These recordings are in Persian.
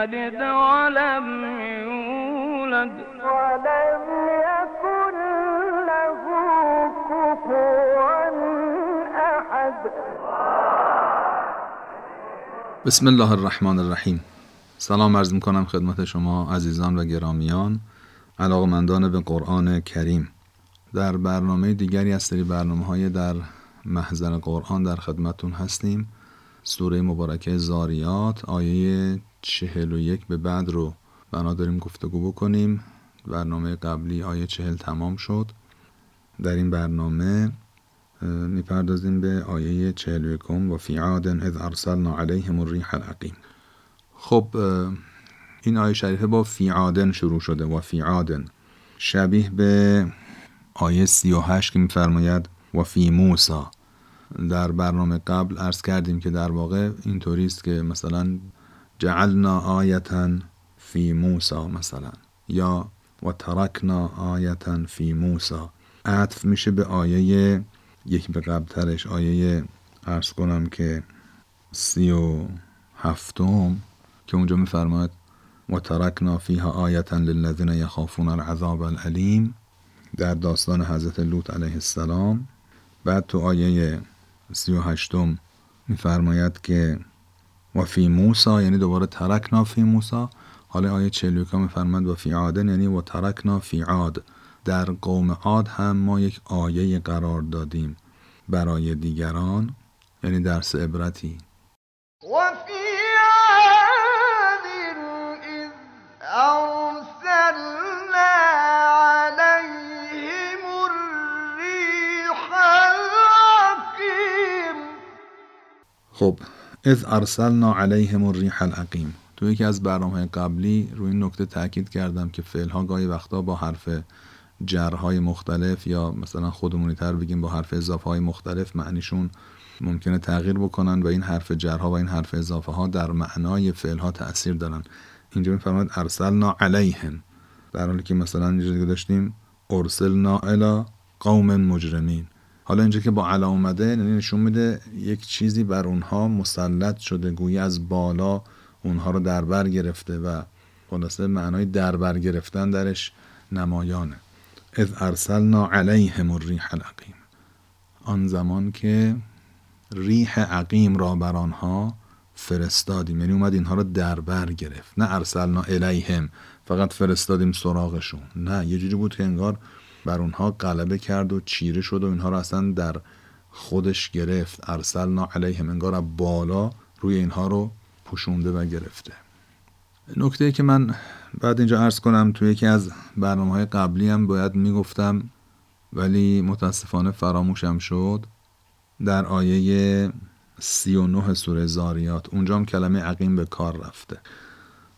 يلد ولم يولد. ولم يكن له كفوا أحد. بسم الله الرحمن الرحیم. سلام عرض می‌کنم خدمت شما عزیزان و گرامیان علاقمندان به قرآن کریم. در برنامه دیگری از سری برنامه های در محضر قرآن در خدمتون هستیم. سوره مبارکه زاریات آیه چهل و یک به بعد رو بنا داریم گفتگو بکنیم. برنامه قبلی آیه چهل تمام شد. در این برنامه می‌پردازیم به آیه چهل و یکم و فی عادن اذ ارسلنا علیهم الریح العقیم. خب این آیه شریفه با فی عادن شروع شده. و فی عادن شبیه به آیه سی و هشت که میفرماید و فی موسا در برنامه قبل عرض کردیم که در واقع اینطوری است که مثلا جعلنا آیتا فی موسا مثلا. یا و ترکنا آیتا فی موسا عطف میشه به آیه یک به قبلترش آیه ارز کنم که سی و هفتم که اونجا میفرماید و ترکنا فیها آیتا للذین یخافون العذاب العلیم در داستان حضرت لوط علیه السلام. بعد تو آیه سی و هشتم میفرماید که و فی موسا یعنی دوباره ترکنا فی موسا حالا آیه 41 میفرماید و فی عادن یعنی و ترکنا فی عاد. در قوم عاد هم ما یک آیه قرار دادیم برای دیگران یعنی درس عبرتی. و فی خب اذ ارسلنا علیهم الریح العقیم. تو یکی از برنامه قبلی روی این نکته تاکید کردم که فعل ها گاهی وقتا با حرف جرهای مختلف یا مثلا خودمونی تر بگیم با حرف اضافه های مختلف معنیشون ممکنه تغییر بکنن و این حرف جرها و این حرف اضافه ها در معنای فعل ها تاثیر دارن. اینجا میفرماید ارسلنا علیهم. در حالی که مثلا اینجا داشتیم ارسلنا الی قوم مجرمین. حالا اینجا که با علا اومده یعنی نشون میده یک چیزی بر اونها مسلط شده گویی از بالا اونها رو دربر گرفته و خلاصه معنای دربر گرفتن درش نمایانه. اذ ارسلنا علیهم الریح العقیم. آن زمان که ریح عقیم را بر آنها فرستادیم. یعنی اومد اینها رو دربر گرفت. نه ارسلنا الیهم فقط فرستادیم سراغشون. نه یه جوری بود که انگار بر اونها غلبه کرد و چیره شد و اینها رو اصلا در خودش گرفت. ارسلنا علیهم انگار بالا روی اینها رو پوشونده و گرفته. نکته که من بعد اینجا عرض کنم توی یکی از برنامه های قبلی هم باید می‌گفتم ولی متاسفانه فراموشم شد در آیه 39 سوره زاریات. اونجا هم کلمه عقیم به کار رفته.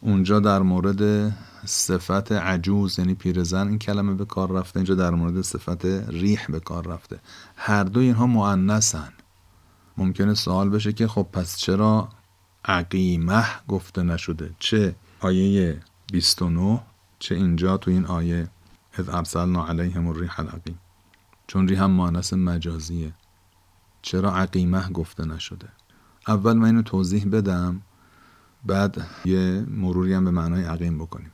اونجا در مورد صفت عجوز یعنی پیرزن این کلمه به کار رفته اینجا در مورد صفت ریح به کار رفته. هر دو اینها معنسن ممکنه سوال بشه که خب پس چرا عقیمه گفته نشده؟ چه آیه 29 چه اینجا تو این آیه اذ ارسلنا علیهم الریح العقیم. چون ریح هم معنس مجازیه. چرا عقیمه گفته نشده؟ اول من اینو توضیح بدم. بعد یه مروری هم به معنای عقیم بکنیم.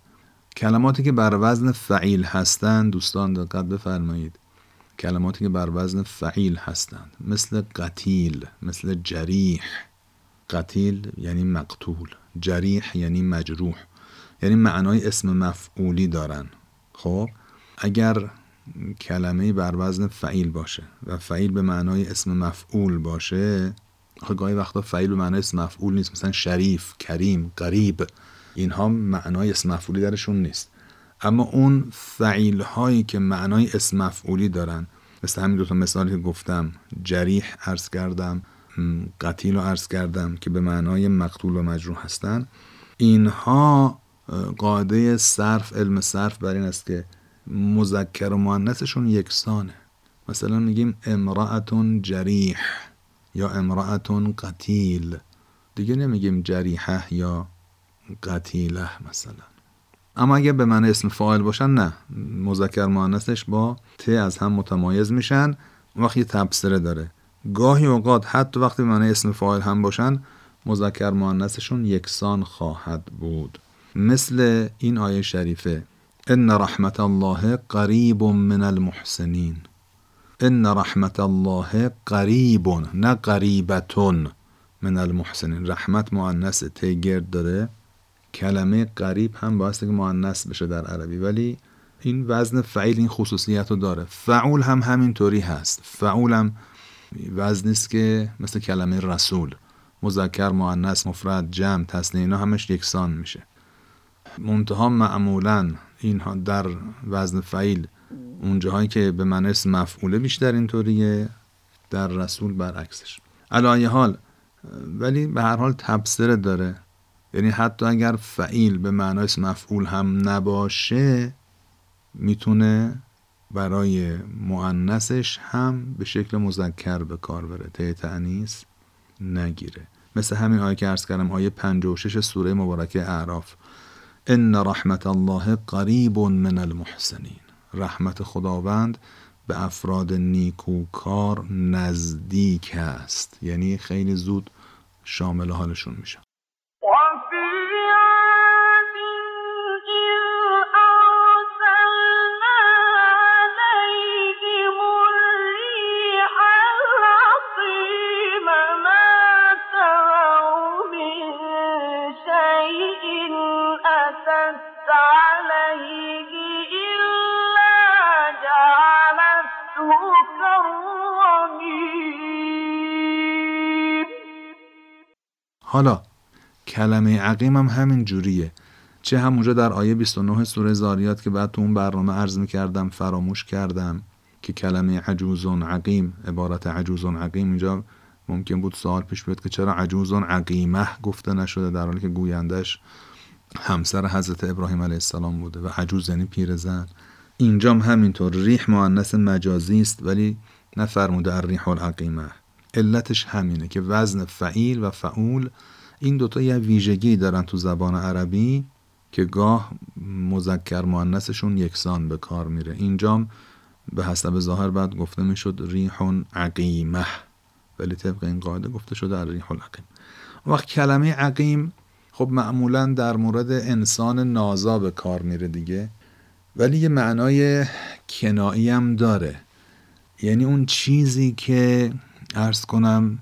کلماتی که بر وزن فعیل هستند دوستان دقت بفرمایید. کلماتی که بر وزن فعیل هستند مثل قتیل مثل جریح. قتیل یعنی مقتول جریح یعنی مجروح. یعنی معنای اسم مفعولی دارن. خب؟ اگر کلمه بر وزن فعیل باشه و فعیل به معنای اسم مفعول باشه آخه گاهی وقتا فعیل به معنای اسم مفعول نیست. مثلا شریف کریم قریب. اینها معنای اسم مفعولی درشون نیست. اما اون فعیل هایی که معنای اسم مفعولی دارن مثل همین دوتا مثالی که گفتم جریح عرض کردم قتیل رو عرض کردم که به معنای مقتول و مجروح هستن اینها قاعده صرف علم صرف بر این است که مذکر و مؤنثشون یکسانه. مثلا میگیم امرأتون جریح. یا امرأتون قتیل. دیگه نمیگیم جریحه یا قتیله مثلا. اما اگه به معنی اسم فاعل باشن نه. مذکر مؤنثش با ت از هم متمایز میشن. وقتی تبصره داره. گاهی اوقات حتی وقتی به معنی اسم فاعل هم باشن مذکر مؤنثشون یکسان خواهد بود. مثل این آیه شریفه ان رحمت الله قریب من المحسنین. ان رحمت الله قریب نه قریبتون من المحسنین رحمت مؤنث تیگرد داره کلمه قریب هم باعث که مؤنث بشه در عربی. ولی این وزن فعیل این خصوصیت رو داره. فعول هم همینطوری هست. فعول هم وزنی است که مثل کلمه رسول. مذکر مؤنث مفرد جمع تسنیه اینا همش یکسان میشه. منتها معمولا اینها در وزن فعیل اون جاهایی که به معنی اسم مفعوله بیشتر اینطوریه در رسول برعکسش. علایه حال ولی به هر حال تبصره داره. یعنی حتی اگر فعیل به معنای اسم مفعول هم نباشه می‌تونه برای مؤنثش هم به شکل مذکر به کار بره. ته تعنیس نگیره. مثل همین آیه که عرض کردم آیه 56 سوره مبارکه اعراف. ان رحمت الله قریب من المحسنین. رحمت خداوند به افراد نیکوکار نزدیک است. یعنی خیلی زود شامل حالشون میشه. حالا کلمه عقیم هم همین جوریه. چه همونجا در آیه 29 سوره زاریات که بعد تو اون برنامه عرض می‌کردم فراموش کردم که کلمه عجوزون عقیم عبارت عجوزون عقیم اینجا ممکن بود سوال پیش بیاد که چرا عجوزون عقیمه گفته نشده در حالی که گویندش همسر حضرت ابراهیم علیه السلام بوده و عجوز یعنی پیرزن. اینجا هم همینطور ریح مؤنث مجازی است ولی نفرموده الریح العقیمه. علتش همینه که وزن فعیل و فعول این دوتا یه ویژگی دارن تو زبان عربی که گاه مذکر مؤنثشون یکسان به کار میره. اینجام به حسب ظاهر بعد گفته می‌شد ریح عقیمه. ولی طبق این قاعده گفته شده ریح العقیم. وقت کلمه عقیم خب معمولا در مورد انسان نازا به کار میره دیگه. ولی یه معنای کنایی هم داره. یعنی اون چیزی که ارز کنم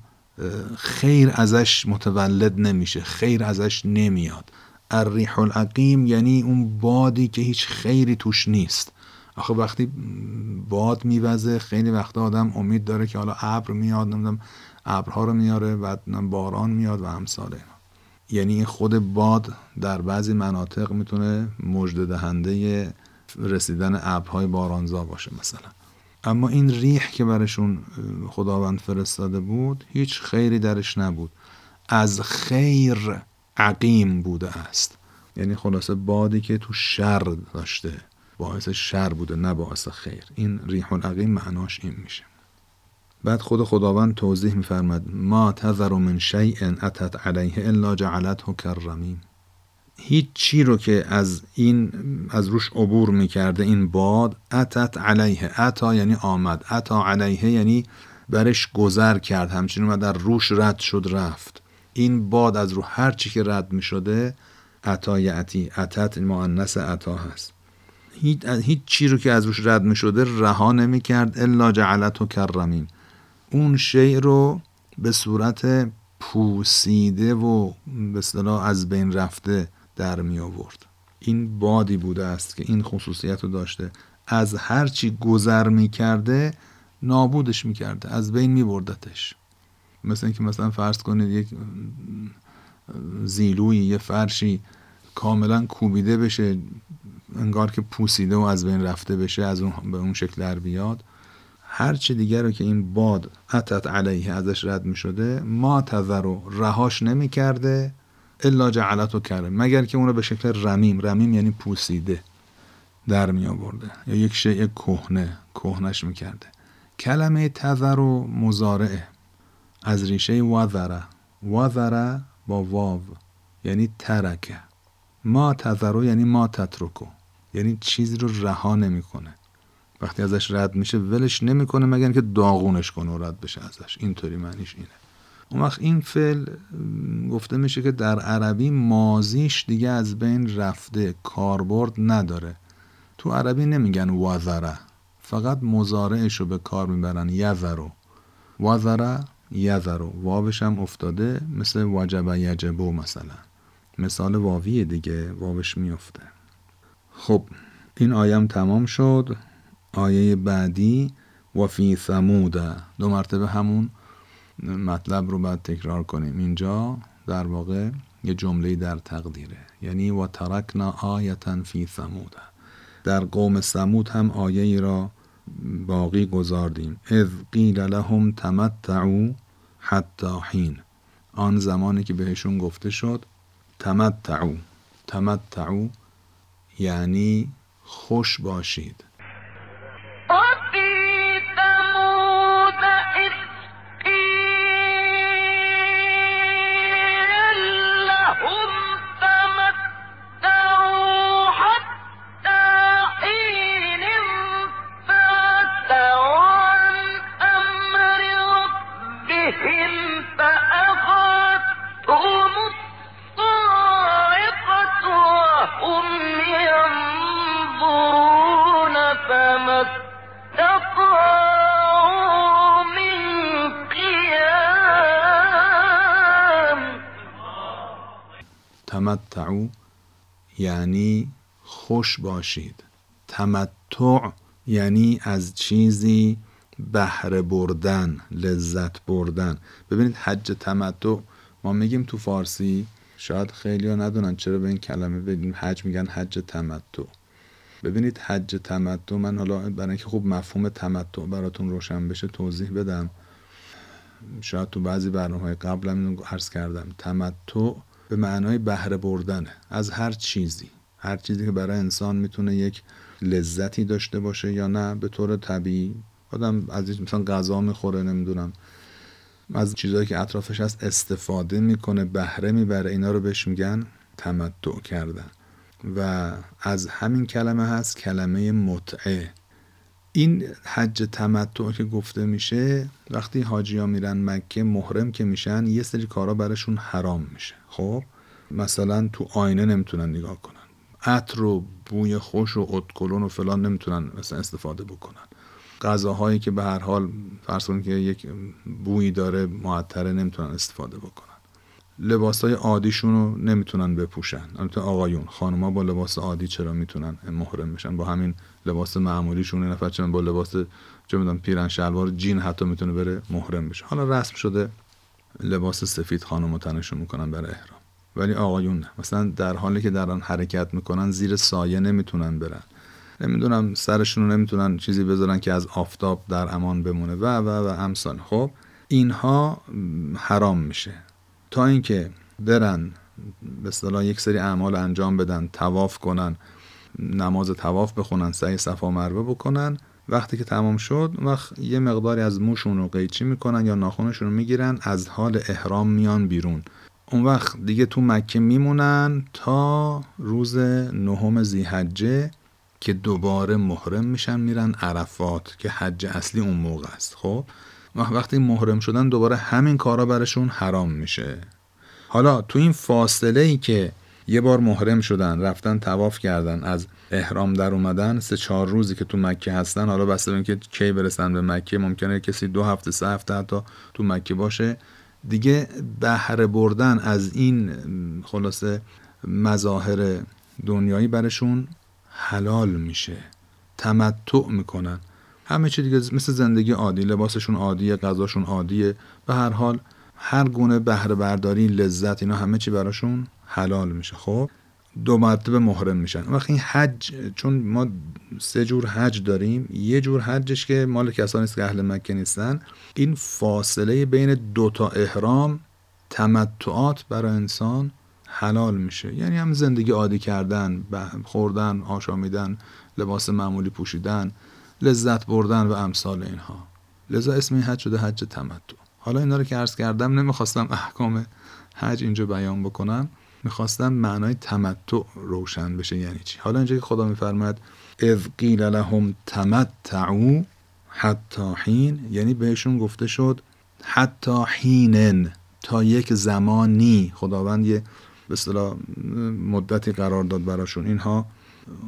خیر ازش متولد نمیشه خیر ازش نمیاد. الریح العقیم یعنی اون بادی که هیچ خیری توش نیست. آخه وقتی باد میوزه خیلی وقتا آدم امید داره که حالا ابر میاد نمی‌دونم ابرها رو میاره و باران میاد و امثال یعنی خود باد در بعضی مناطق می‌تونه مجد دهنده رسیدن ابرهای بارانزا باشه مثلا. اما این ریح که برشون خداوند فرستاده بود هیچ خیری درش نبود. از خیر عقیم بوده است. یعنی خلاصه بادی که تو شر داشته باعث شر بوده نه باعث خیر. این ریح العقیم معناش این میشه. بعد خود خداوند توضیح میفرمد ما تذر من شیء اتت علیه الا جعلته کرمیم هیچ چی رو که از این از روش عبور می‌کرده این باد اتت علیه اتا یعنی آمد اتا علیه یعنی برش گذر کرد همچنین و در روش رد شد رفت. این باد از رو هر چی که رد می‌شده اتا یعتی اتت مؤنث اتا هست. هیچ, هیچ چی رو که از روش رد می‌شده رها نمی‌کرد الا جعلت و کرمین. اون شی رو به صورت پوسیده و به اصطلاح از بین رفته در می آورد. این بادی بوده است که این خصوصیت رو داشته. از هر چی گذر می کرده نابودش می کرده. از بین می بردتش. مثل اینکه مثلا فرض کنید یک زیلوی یه فرشی کاملا کوبیده بشه انگار که پوسیده و از بین رفته بشه از اون به اون شکل در بیاد. هر چی دیگر رو که این باد اتت علیه ازش رد می شده ما تذرو رهاش نمی کرده. الا جعلتو کرده مگر که اون رو به شکل رمیم. رمیم یعنی پوسیده. در می آورده. یا یک شیء کهنه. کهنش می کرده. کلمه تذرو مزارعه از ریشه وذره وذره با واو. یعنی ترکه. ما تذرو یعنی ما تترکو. یعنی چیزی رو رها نمی‌کنه وقتی ازش رد میشه ولش نمی‌کنه مگر که داغونش کنه و رد بشه ازش. اینطوری معنیش اینه. اون وقت این فعل گفته میشه که در عربی مازیش دیگه از بین رفته کاربرد نداره. تو عربی نمیگن وذره فقط مزارعش رو به کار می‌برن یذرو وذره یذرو واوش هم افتاده مثل وجب یجبو مثلا. مثال واوی دیگه واوش میفته. خب این آیم تمام شد. آیه بعدی و فی ثمود. دو مرتبه همون. مطلب رو باید تکرار کنیم. اینجا در واقع یه جمله در تقدیره. یعنی و ترکنا آیتا فی ثمود در قوم ثمود هم آیه ای را باقی گذاردیم. اذ قیل لهم تمتعوا حتی حین آن زمانی که بهشون گفته شد تمتعو تمتعو یعنی خوش باشید خوش باشید. تمتع یعنی از چیزی بهره بردن لذت بردن. ببینید حج تمتع ما میگیم تو فارسی شاید خیلی ندونن چرا به این کلمه بدیم. حج میگن حج تمتع. ببینید حج تمتع من حالا برای اینکه خوب مفهوم تمتع براتون روشن بشه توضیح بدم. شاید تو بعضی برنامه های قبلم اینو کردم. تمتع به معنای بهره بردنه. از هر چیزی. هر چیزی که برای انسان می‌تونه یک لذتی داشته باشه یا نه به طور طبیعی. آدم از مثلا غذا می‌خوره نمی‌دونم. از چیزهایی که اطرافش هست استفاده می‌کنه بهره می‌بره اینا رو بهش میگن تمتع کردن. و از همین کلمه هست کلمه متعه. این حج تمتع که گفته میشه وقتی حاجی ها میرن مکه محرم که میشن یه سری کارا براشون حرام میشه. خب؟ مثلا تو آینه نمی‌تونن نگاه کنن. عطر و بوی خوش و اتکلون و فلان نمی‌تونن مثلا استفاده بکنن. غذاهایی که به هر حال فرض کنید که یک بویی داره معطره نمی‌تونن استفاده بکنن. لباس های عادیشون رو نمی‌تونن بپوشن. البته آقایون خانوما با لباس عادی چرا می‌تونن محرم بشن؟ با همین لباس معمولیشون این نفر با لباس چه می‌دونم پیرن شلوار جین حتی می‌تونه بره محرم بشه. حالا رسم شده لباس سفید خانم تنشون می‌کنن برای احرام. ولی آقایون مثلا در حالی که دارن حرکت می‌کنن زیر سایه نمی‌تونن برن. نمی‌دونم سرشون رو نمی‌تونن چیزی بذارن که از آفتاب در امان بمونه. و و و امثال خب اینها حرام میشه. تا اینکه برن به اصطلاح یک سری اعمال انجام بدن تواف کنن نماز تواف بخونن سعی صفا مروه بکنن وقتی که تمام شد وقت یه مقداری از موشون رو قیچی می‌کنن یا ناخونشون رو می‌گیرن از حال احرام میان بیرون. اون وقت دیگه تو مکه میمونن تا روز نهم زیحجه که دوباره محرم میشن میرن عرفات که حج اصلی اون موقع است. خب؟ وقتی محرم شدن دوباره همین کارا برشون حرام میشه. حالا تو این فاصله ای که یه بار محرم شدن رفتن تواف کردن از احرام در اومدن سه چهار روزی که تو مکه هستن حالا بسته به اینکه کی برسن به مکه ممکنه کسی دو هفته سه هفته حتی تو مکه باشه. دیگه بهره بردن از این خلاصه مظاهر دنیایی برشون حلال میشه. تمتع می‌کنن. همه چی دیگه مثل زندگی عادی لباسشون عادیه غذاشون عادیه. به هر حال هر گونه بهره برداری لذت اینا همه چی براشون حلال میشه. خب؟ دو مرتبه محرم میشن. وقتی این حج چون ما سه جور حج داریم. یه جور حجش که مال کسانی است که اهل مکه نیستن. این فاصله بین دو تا احرام تمتعات برای انسان حلال میشه. یعنی هم زندگی عادی کردن خوردن آشامیدن لباس معمولی پوشیدن لذت بردن و امثال اینها. لذا اسم این حج شده حج تمتع. حالا اینا رو که عرض کردم نمی‌خواستم احکام حج اینجا بیان بکنم. می‌خواستم معنای تمتع روشن بشه یعنی چی؟ حالا اینجا که خدا میفرماد اذ قیل لهم تمتعوا حتی حین یعنی بهشون گفته شد حتی حینن تا یک زمانی. خداوند یه به اصطلاح مدتی قرار داد براشون. اینها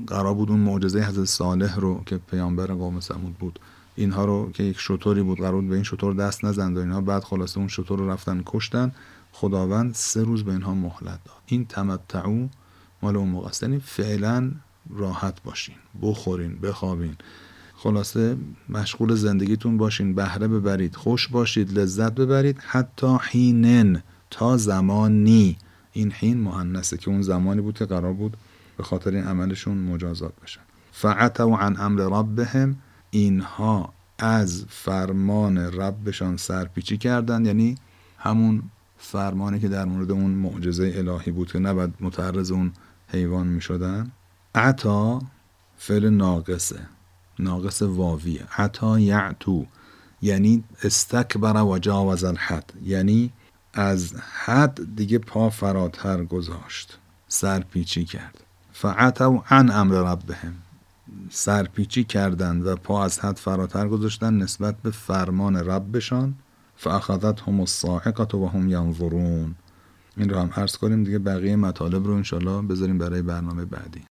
قرار بود اون معجزه حضرت صالح رو که پیامبر قوم سمود بود اینها رو که یک شطوری بود قرار بود به این شطور دست نزند و اینها بعد خلاصه اون شطور رو رفتن کشتن. خداوند سه روز به اینها مهلت داد. این تمتعو مال اون موقع است. یعنی فعلا راحت باشین. بخورین بخوابین. خلاصه مشغول زندگیتون باشین. بهره ببرید. خوش باشید. لذت ببرید. حتی حینن. تا زمانی. این حین مؤنثه که اون زمانی بود که قرار بود به خاطر این عملشون مجازات بشن. فعتوا عن امر ربهم. اینها از فرمان ربشان سرپیچی کردند یعنی همون فرمانی که در مورد اون معجزه الهی بود که نباید متعرض اون حیوان می شدن عطا فعل ناقصه. ناقص واویه. عطا یعتو. یعنی استکبر و جاوز الحد. یعنی از حد دیگه پا فراتر گذاشت. سرپیچی کرد. فعتو عن امر ربهم. سرپیچی کردند و پا از حد فراتر گذاشتن نسبت به فرمان ربشان. فاخذتهم الصاعقه و هم ینظرون این رو هم عرض کنیم دیگه بقیه مطالب رو انشالله بذاریم برای برنامه بعدی.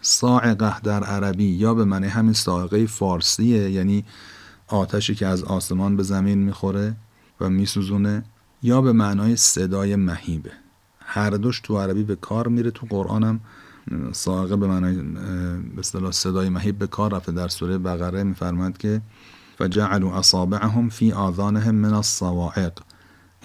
صاعقه در عربی یا به معنی همین صاعقه فارسیه یعنی آتشی که از آسمان به زمین می‌خوره و میسوزونه یا به معنای صدای مهیبه. هر دوش تو عربی به کار میره تو قرآن هم صاعقه به معنای به اصطلاح صدای مهیب به کار رفته. در سوره بقره میفرماد که فجعلوا اصابعهم فی آذانهم من الصواعق.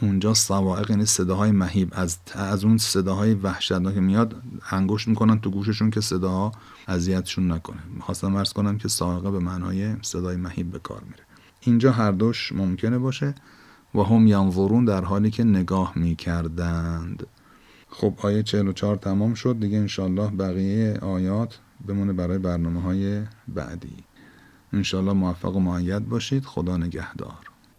اونجا صواعق یعنی صداهای مهیب. از از اون صداهای وحشتناک میاد انگشت می‌کنن تو گوششون که صداها اذیتشون نکنه. می‌خواستم ارز کنم که صاعقه به معنای صدای مهیب به کار میره. اینجا هر دوش ممکنه باشه و هم ینظرون در حالی که نگاه می‌کردند. خب آیه 44 تمام شد. دیگه انشالله بقیه آیات بمونه برای برنامه های بعدی. انشالله موفق و معید باشید. خدا نگهدار.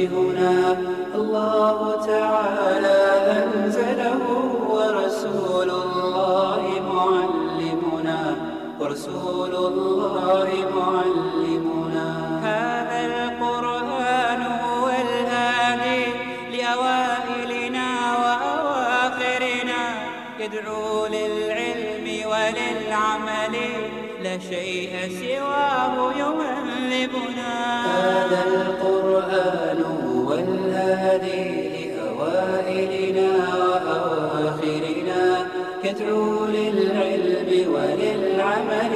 يوجهنا الله تعالى أنزله ورسول الله معلمنا. ورسول الله معلمنا هذا القرآن هو الهادي لأوائلنا وأواخرنا. يدعو للعلم وللعمل لا شيء سواه يهذبنا هذا القرآن يدعو للعلم وللعمل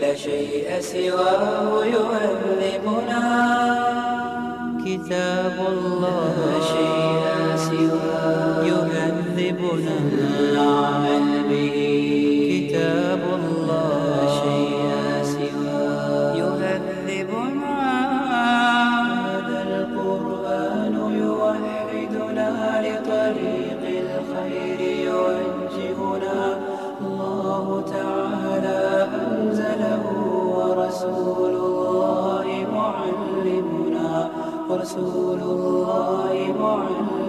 لا شيء سواه يهذبنا كتاب الله لا شيء سواه يهذبنا العمل به الله معلمنا ورسول الله معلمنا